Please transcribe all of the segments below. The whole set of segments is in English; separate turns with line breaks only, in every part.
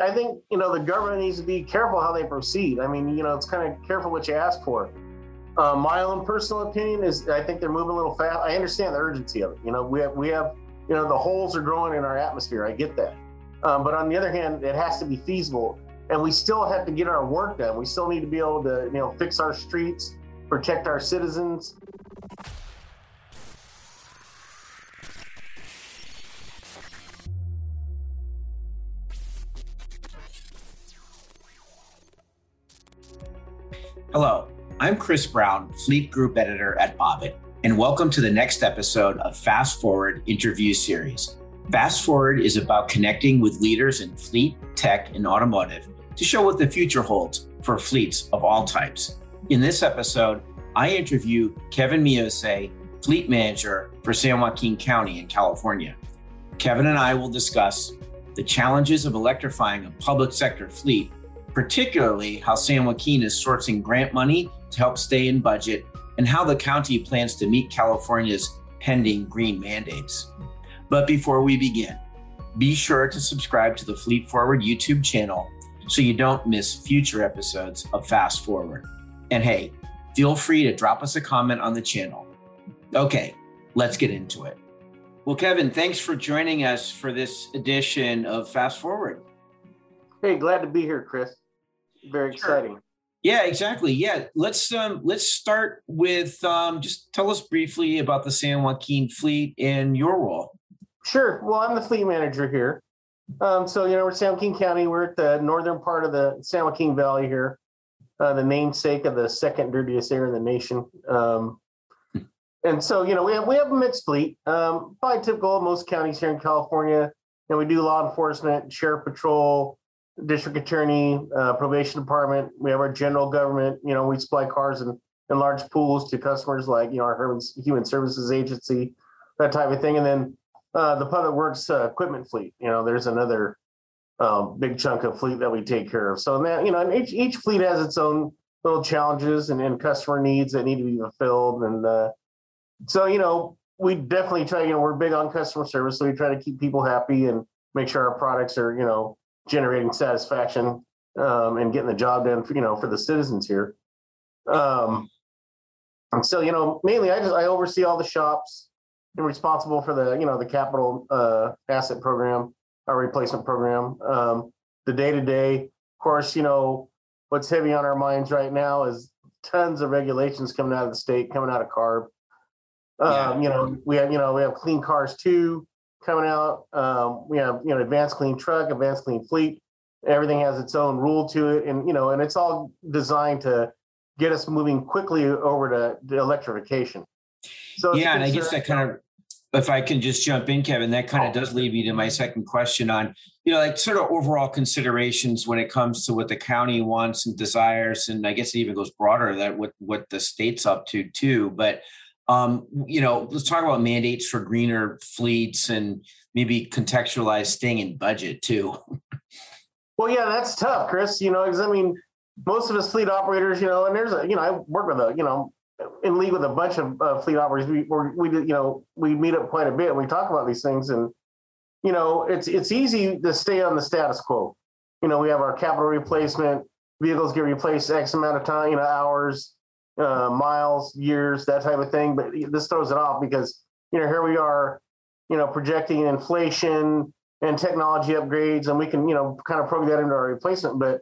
I think you know the government needs to be careful how they proceed. I mean, you know, it's kind of careful what you ask for. Uh, my own personal opinion is I think they're moving a little fast. I understand the urgency of it. You know, we have we have you know the holes are growing in our atmosphere. I get that, um, but on the other hand, it has to be feasible, and we still have to get our work done. We still need to be able to you know fix our streets, protect our citizens.
Hello, I'm Chris Brown, Fleet Group Editor at Bobit, and welcome to the next episode of Fast Forward Interview Series. Fast Forward is about connecting with leaders in fleet, tech, and automotive to show what the future holds for fleets of all types. In this episode, I interview Kevin Miose, Fleet Manager for San Joaquin County in California. Kevin and I will discuss the challenges of electrifying a public sector fleet particularly how San Joaquin is sourcing grant money to help stay in budget and how the county plans to meet California's pending green mandates. But before we begin, be sure to subscribe to the Fleet Forward YouTube channel so you don't miss future episodes of Fast Forward. And hey, feel free to drop us a comment on the channel. Okay, let's get into it. Well, Kevin, thanks for joining us for this edition of Fast Forward.
Hey, glad to be here, Chris very exciting. Sure.
Yeah, exactly. Yeah, let's um, let's start with um, just tell us briefly about the San Joaquin fleet and your role.
Sure. Well, I'm the fleet manager here. Um, so you know, we're San Joaquin County. We're at the northern part of the San Joaquin Valley here, uh, the namesake of the second dirtiest air in the nation. Um, and so you know, we have we have a mixed fleet. Um, probably typical of most counties here in California. And we do law enforcement, sheriff patrol, district attorney, uh, probation department. We have our general government. You know, we supply cars in, in large pools to customers like, you know, our human services agency, that type of thing. And then uh, the public works uh, equipment fleet. You know, there's another um, big chunk of fleet that we take care of. So that, you know, each, each fleet has its own little challenges and, and customer needs that need to be fulfilled. And uh, so, you know, we definitely try, you know, we're big on customer service. So we try to keep people happy and make sure our products are, you know, generating satisfaction um, and getting the job done for you know for the citizens here. Um, and so you know mainly I just I oversee all the shops. I'm responsible for the you know the capital uh, asset program, our replacement program. Um, the day to day, of course, you know what's heavy on our minds right now is tons of regulations coming out of the state, coming out of CARB. Um, yeah. You know we have you know we have clean cars too coming out. Um, we have you know advanced clean truck, advanced clean fleet. Everything has its own rule to it, and you know, and it's all designed to get us moving quickly over to, to electrification.
So yeah, and I guess that kind of, if I can just jump in, Kevin, that kind of does lead me to my second question on, you know, like sort of overall considerations when it comes to what the county wants and desires, and I guess it even goes broader that what what the state's up to too. But um, you know, let's talk about mandates for greener fleets and maybe contextualize staying in budget too.
Well, yeah, that's tough, Chris. You know, because I mean, most of us fleet operators, you know, and there's a, you know, I work with a, you know, in league with a bunch of uh, fleet operators. We we you know we meet up quite a bit. and We talk about these things, and you know, it's it's easy to stay on the status quo. You know, we have our capital replacement vehicles get replaced X amount of time, you know, hours uh, miles, years, that type of thing. But this throws it off because you know here we are, you know, projecting inflation and technology upgrades, and we can you know kind of program that into our replacement. But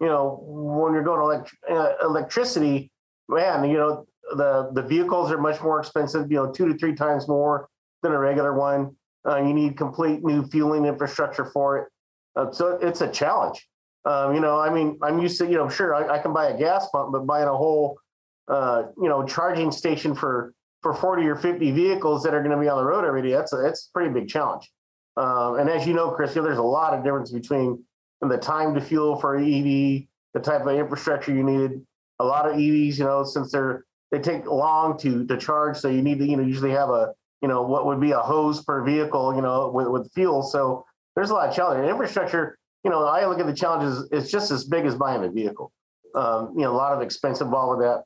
you know when you're going elect- uh, electricity, man, you know the the vehicles are much more expensive. You know, two to three times more than a regular one. Uh, you need complete new fueling infrastructure for it. Uh, so it's a challenge. Um, you know, I mean, I'm used to, you know, sure, I, I, can buy a gas pump, but buying a whole uh, you know, charging station for for 40 or 50 vehicles that are going to be on the road every day, that's a, that's a pretty big challenge. Um, and as you know, Chris, you know, there's a lot of difference between the time to fuel for EV, the type of infrastructure you needed. A lot of EVs, you know, since they're they take long to to charge, so you need to you know usually have a you know what would be a hose per vehicle, you know, with with fuel. So there's a lot of challenge. Infrastructure, you know, I look at the challenges. It's just as big as buying a vehicle. Um, you know, a lot of expense involved with that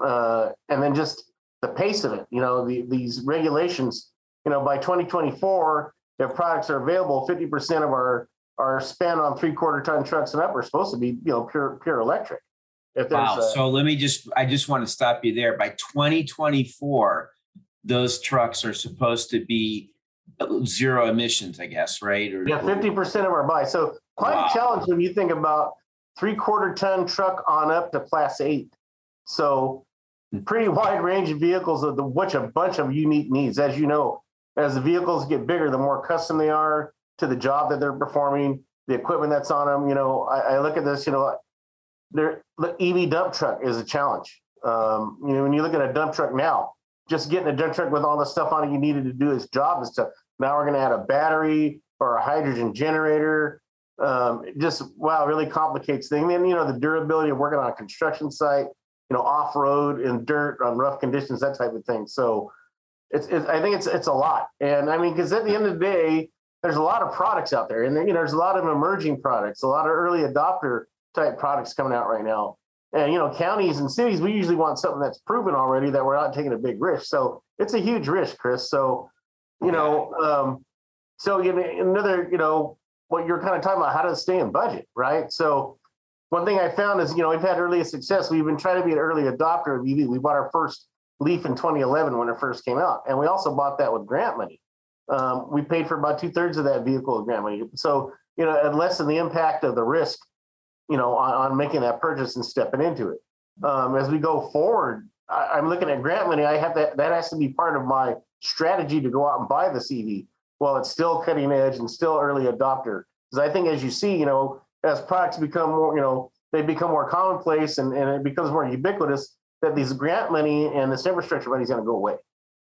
uh, and then just the pace of it. You know, the, these regulations. You know, by 2024, if products are available, 50% of our our spend on three quarter ton trucks and up are supposed to be, you know, pure pure electric.
If wow. A, so let me just I just want to stop you there. By 2024, those trucks are supposed to be zero emissions, I guess, right?
Or, yeah, 50% of our buy. So quite wow. a challenge when you think about three quarter ton truck on up to class eight. So pretty wide range of vehicles of the which a bunch of unique needs. As you know, as the vehicles get bigger, the more custom they are to the job that they're performing, the equipment that's on them. You know, I, I look at this, you know, there the EV dump truck is a challenge. Um, you know, when you look at a dump truck now, just getting a dump truck with all the stuff on it you needed to do its job and stuff. Now we're going to add a battery or a hydrogen generator. Um, just wow, really complicates things. And you know, the durability of working on a construction site, you know, off road in dirt on rough conditions, that type of thing. So it's, it's I think it's it's a lot. And I mean, because at the end of the day, there's a lot of products out there, and you know, there's a lot of emerging products, a lot of early adopter type products coming out right now. And you know, counties and cities, we usually want something that's proven already that we're not taking a big risk. So it's a huge risk, Chris. So you know, um, so you know, another, you know, what you're kind of talking about, how to stay in budget, right? So one thing I found is, you know, we've had early success. We've been trying to be an early adopter of EV. We bought our first Leaf in 2011 when it first came out, and we also bought that with grant money. Um, we paid for about two thirds of that vehicle with grant money. So you know, and lessen the impact of the risk, you know, on, on making that purchase and stepping into it. Um, as we go forward, I, am looking at grant money. I have that. That has to be part of my strategy to go out and buy the CV while it's still cutting edge and still early adopter. Because I think as you see, you know, as products become more, you know, they become more commonplace and, and it becomes more ubiquitous, that these grant money and this infrastructure money is going to go away.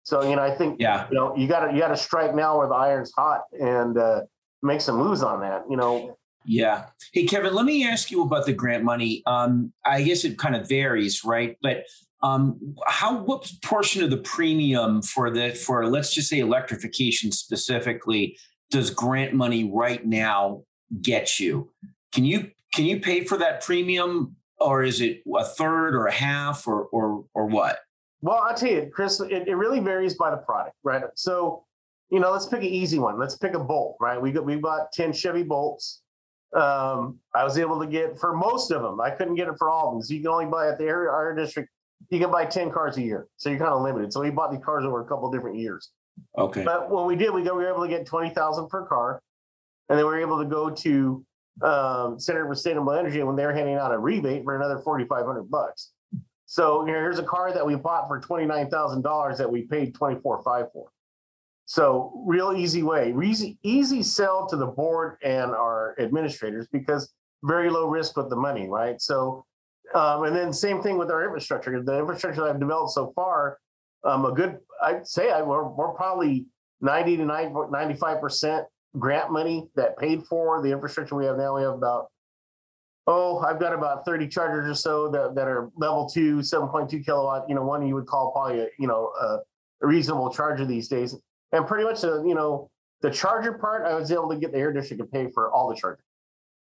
So, you know, I think, yeah. you know, you got to, you got to strike now where the iron's hot and uh, make some moves on that, you know.
Yeah. Hey, Kevin, let me ask you about the grant money. Um, I guess it kind of varies, right? But um, how what portion of the premium for the for let's just say electrification specifically does grant money right now get you? Can you can you pay for that premium, or is it a third or a half or or or what?
Well, I'll tell you, Chris, it, it really varies by the product, right? So, you know, let's pick an easy one. Let's pick a Bolt, right? We got we bought 10 Chevy Bolts. Um, I was able to get for most of them. I couldn't get it for all of them. So you can only buy at the area our district you can buy 10 cars a year. So you're kind of limited. So we bought these cars over a couple different years.
Okay.
But when we did, we, got, we were able to get 20,000 per car. And then we were able to go to um, Center for Sustainable Energy when they were handing out a rebate for another 4,500 bucks. So you know, here's a car that we bought for $29,000 that we paid 24.5 for. So real easy way, easy, easy sell to the board and our administrators because very low risk with the money, right? So um, and then same thing with our infrastructure. The infrastructure that I've developed so far, um, a good, I'd say I, we're, we're probably 90 to 90, 95% grant money that paid for the infrastructure we have now. We have about, oh, I've got about 30 chargers or so that, that are level two, 7.2 kilowatt, you know, one you would call probably, a, you know, a, reasonable charger these days. And pretty much, the, you know, the charger part, I was able to get the air district to pay for all the chargers.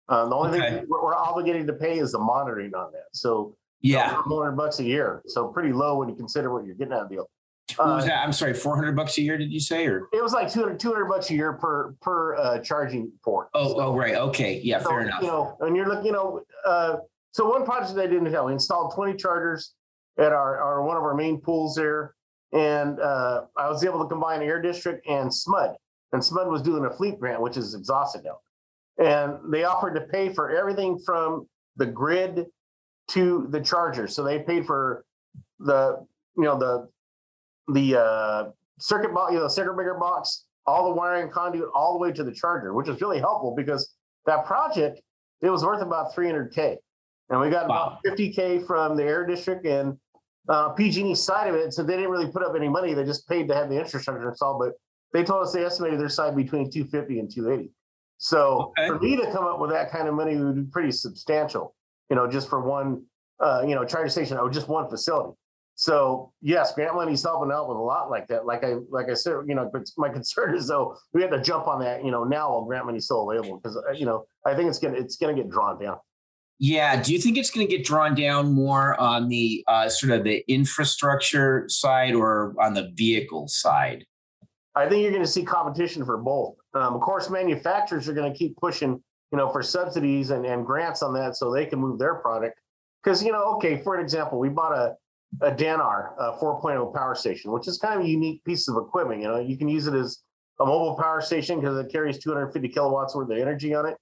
Uh, the only okay. thing we're, we're, obligated to pay is the monitoring on that. So
yeah,
100 bucks a year. So pretty low when you consider what you're getting out of the deal.
What was uh, that? I'm sorry, 400 bucks a year, did you say? Or
it was like 200, 200 bucks a year per per uh, charging port.
Oh, so, oh, right. Okay. Yeah, so, fair enough.
You know, and you're looking, you know, uh, so one project I didn't tell, we installed 20 chargers at our, our one of our main pools there. And uh, I was able to combine Air District and SMUD. And SMUD was doing a fleet grant, which is exhausted now and they offered to pay for everything from the grid to the charger. So they paid for the you know the the uh, circuit box, you know, circuit breaker box, all the wiring conduit, all the way to the charger, which is really helpful because that project it was worth about 300k, and we got wow. about 50k from the air district and uh, PG&E side of it. So they didn't really put up any money; they just paid to have the infrastructure installed. But they told us they estimated their side between 250 and 280. So okay. for me to come up with that kind of money would be pretty substantial, you know, just for one, uh, you know, charging station or just one facility. So yes, grant money's helping out with a lot like that. Like I, like I said, you know, but my concern is though we have to jump on that, you know, now while grant money's still available because uh, you know I think it's gonna it's gonna get drawn down.
Yeah. Do you think it's going to get drawn down more on the uh, sort of the infrastructure side or on the vehicle side?
I think you're going to see competition for both. Um, of course, manufacturers are going to keep pushing you know, for subsidies and, and grants on that so they can move their product. Because, you know, okay, for an example, we bought a, a Dannar a 4.0 power station, which is kind of a unique piece of equipment. You know, you can use it as a mobile power station because it carries 250 kilowatts worth of energy on it.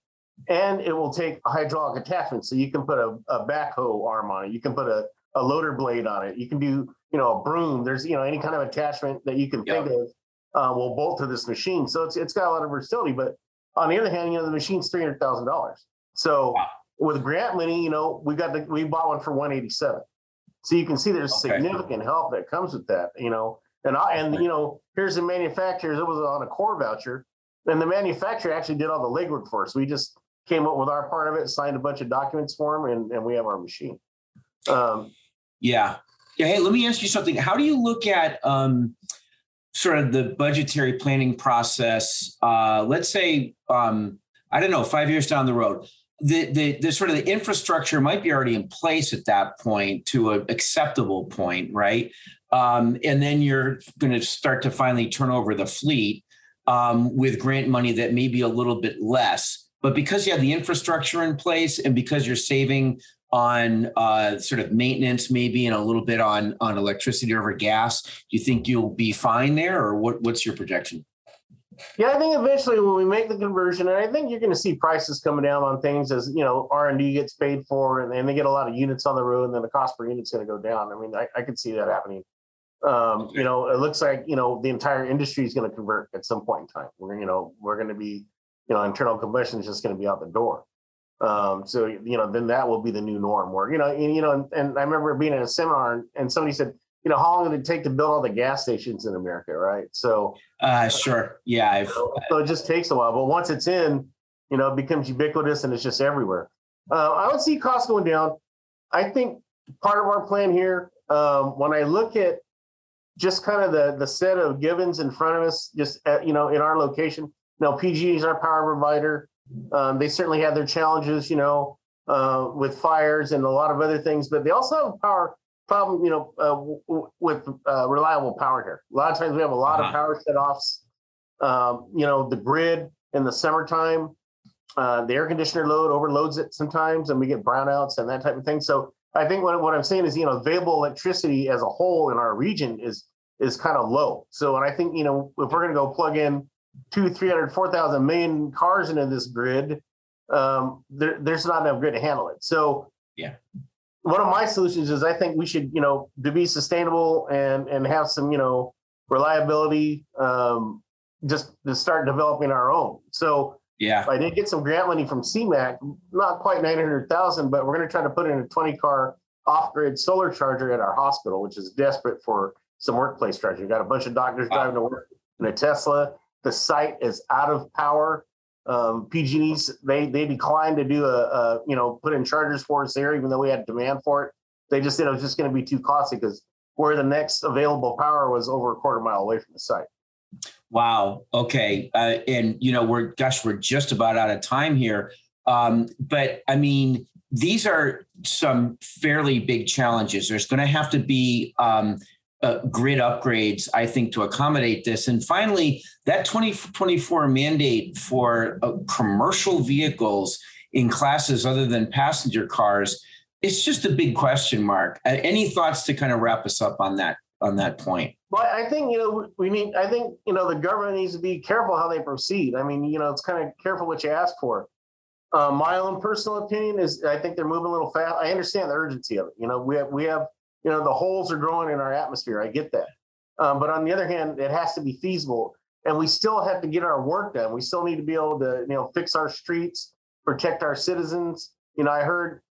And it will take a hydraulic attachment. So you can put a, a backhoe arm on it. You can put a, a loader blade on it. You can do, you know, a broom. There's, you know, any kind of attachment that you can
Yep.
think of uh, will bolt to this machine. So it's it's got a lot of versatility. But on the other hand, you know, the machine's three hundred thousand dollars. So
Wow.
with grant money, you know, we got the we bought one for one eighty seven. So you can see there's
Okay.
significant help that comes with that, you know. And I and you know, here's the manufacturers. It was on a CORE voucher, and the manufacturer actually did all the legwork for us. We just came up with our part of it, signed a bunch of documents for them, and, and we have our machine. Um,
Yeah. Yeah. Hey, let me ask you something. How do you look at um, sort of the budgetary planning process? Uh, let's say, um, I don't know, five years down the road, the, the, the sort of the infrastructure might be already in place at that point to an acceptable point, right? Um, and then you're going to start to finally turn over the fleet um, with grant money that may be a little bit less. But because you have the infrastructure in place and because you're saving on uh, sort of maintenance, maybe, and a little bit on on electricity over gas. Do you think you'll be fine there, or what? What's your projection?
Yeah, I think eventually when we make the conversion, and I think you're going to see prices coming down on things as you know R and D gets paid for, and, they get a lot of units on the road, and then the cost per unit's going to go down. I mean, I, I could see that happening. Um, you know, it looks like you know the entire industry is going to convert at some point in time. We're you know we're going to be you know internal combustion is just going to be out the door. Um, so you know then that will be the new norm. Where you know and, you know and, and I remember being in a seminar and somebody said you know how long did it take to build all the gas stations in America, right? So
Uh, sure. Yeah. I've,
so so it just takes a while, but once it's in, you know, it becomes ubiquitous and it's just everywhere. Uh, I would see costs going down. I think part of our plan here, um, when I look at just kind of the the set of givens in front of us, just at, you know, in our location. You know, PG is our power provider. Um, they certainly have their challenges, you know, uh, with fires and a lot of other things, but they also have power problem, you know, uh, w- w- with uh, reliable power here. A lot of times we have a lot
Uh-huh.
of power set offs. Um, you know, the grid in the summertime, uh, the air conditioner load overloads it sometimes, and we get brownouts and that type of thing. So I think what, what I'm saying is, you know, available electricity as a whole in our region is is kind of low. So, and I think, you know, if we're going to go plug in two, 300, 4,000 million cars into this grid, um, there, there's not enough grid to handle it. So,
Yeah.
One of my solutions is I think we should, you know, to be sustainable and and have some, you know, reliability, um, just to start developing our own. So
yeah.
I did get some grant money from CMAQ, not quite 900,000, but we're going to try to put in a 20 car off grid solar charger at our hospital, which is desperate for some workplace charging. We've got a bunch of doctors
Wow.
driving to work in a Tesla. The site is out of power. Um, PG&E's they they declined to do a, a you know put in chargers for us there, even though we had demand for it. They just said it was just going to be too costly because where the next available power was over a quarter mile away from the site.
Wow. Okay. Uh, and you know, we're gosh, we're just about out of time here. Um, but I mean, these are some fairly big challenges. There's going to have to be um, uh, grid upgrades, I think, to accommodate this. And finally, that 2024 mandate for uh, commercial vehicles in classes other than passenger cars. It's just a big question mark. Uh, any thoughts to kind of wrap us up on that on that point?
Well, I think you know we need. I think you know the government needs to be careful how they proceed. I mean, you know, it's kind of careful what you ask for. Uh, my own personal opinion is, I think they're moving a little fast. I understand the urgency of it. You know, we have we have you know the holes are growing in our atmosphere. I get that, um, but on the other hand, it has to be feasible, and we still have to get our work done. We still need to be able to you know fix our streets, protect our citizens. You know, I heard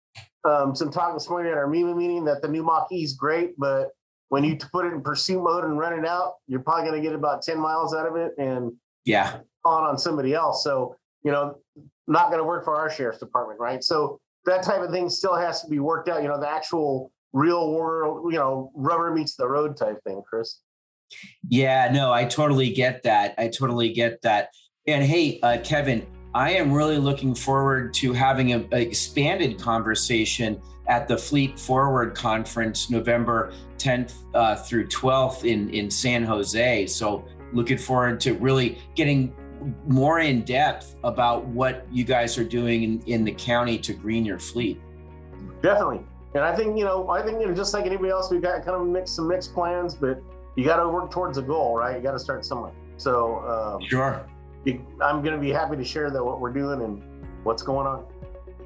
um, some talk this morning at our MEMA meeting that the new Mach-E is great, but when you put it in pursuit mode and run it out, you're probably going to get about 10 miles out of it and
Yeah.
on on somebody else. So, you know, not going to work for our sheriff's department, right? So that type of thing still has to be worked out. You know, the actual real world, you know, rubber meets the road type thing, Chris.
Yeah, no, I totally get that. I totally get that. And hey, uh, Kevin, I am really looking forward to having an expanded conversation at the Fleet Forward Conference, November 10th uh, through 12th in, in San Jose. So, looking forward to really getting more in depth about what you guys are doing in, in the county to green your fleet.
Definitely. And I think, you know, I think, you know, just like anybody else, we've got kind of mixed some mixed plans, but you got to work towards a goal, right? You got to start somewhere. So,
um, sure.
I'm going to be happy to share that what we're doing and what's going on.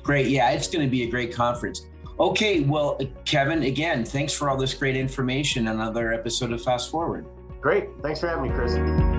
Great. Yeah, it's going to be a great conference. Okay. Well, Kevin, again, thanks for all this great information. Another episode of Fast Forward.
Great. Thanks for having me, Chris.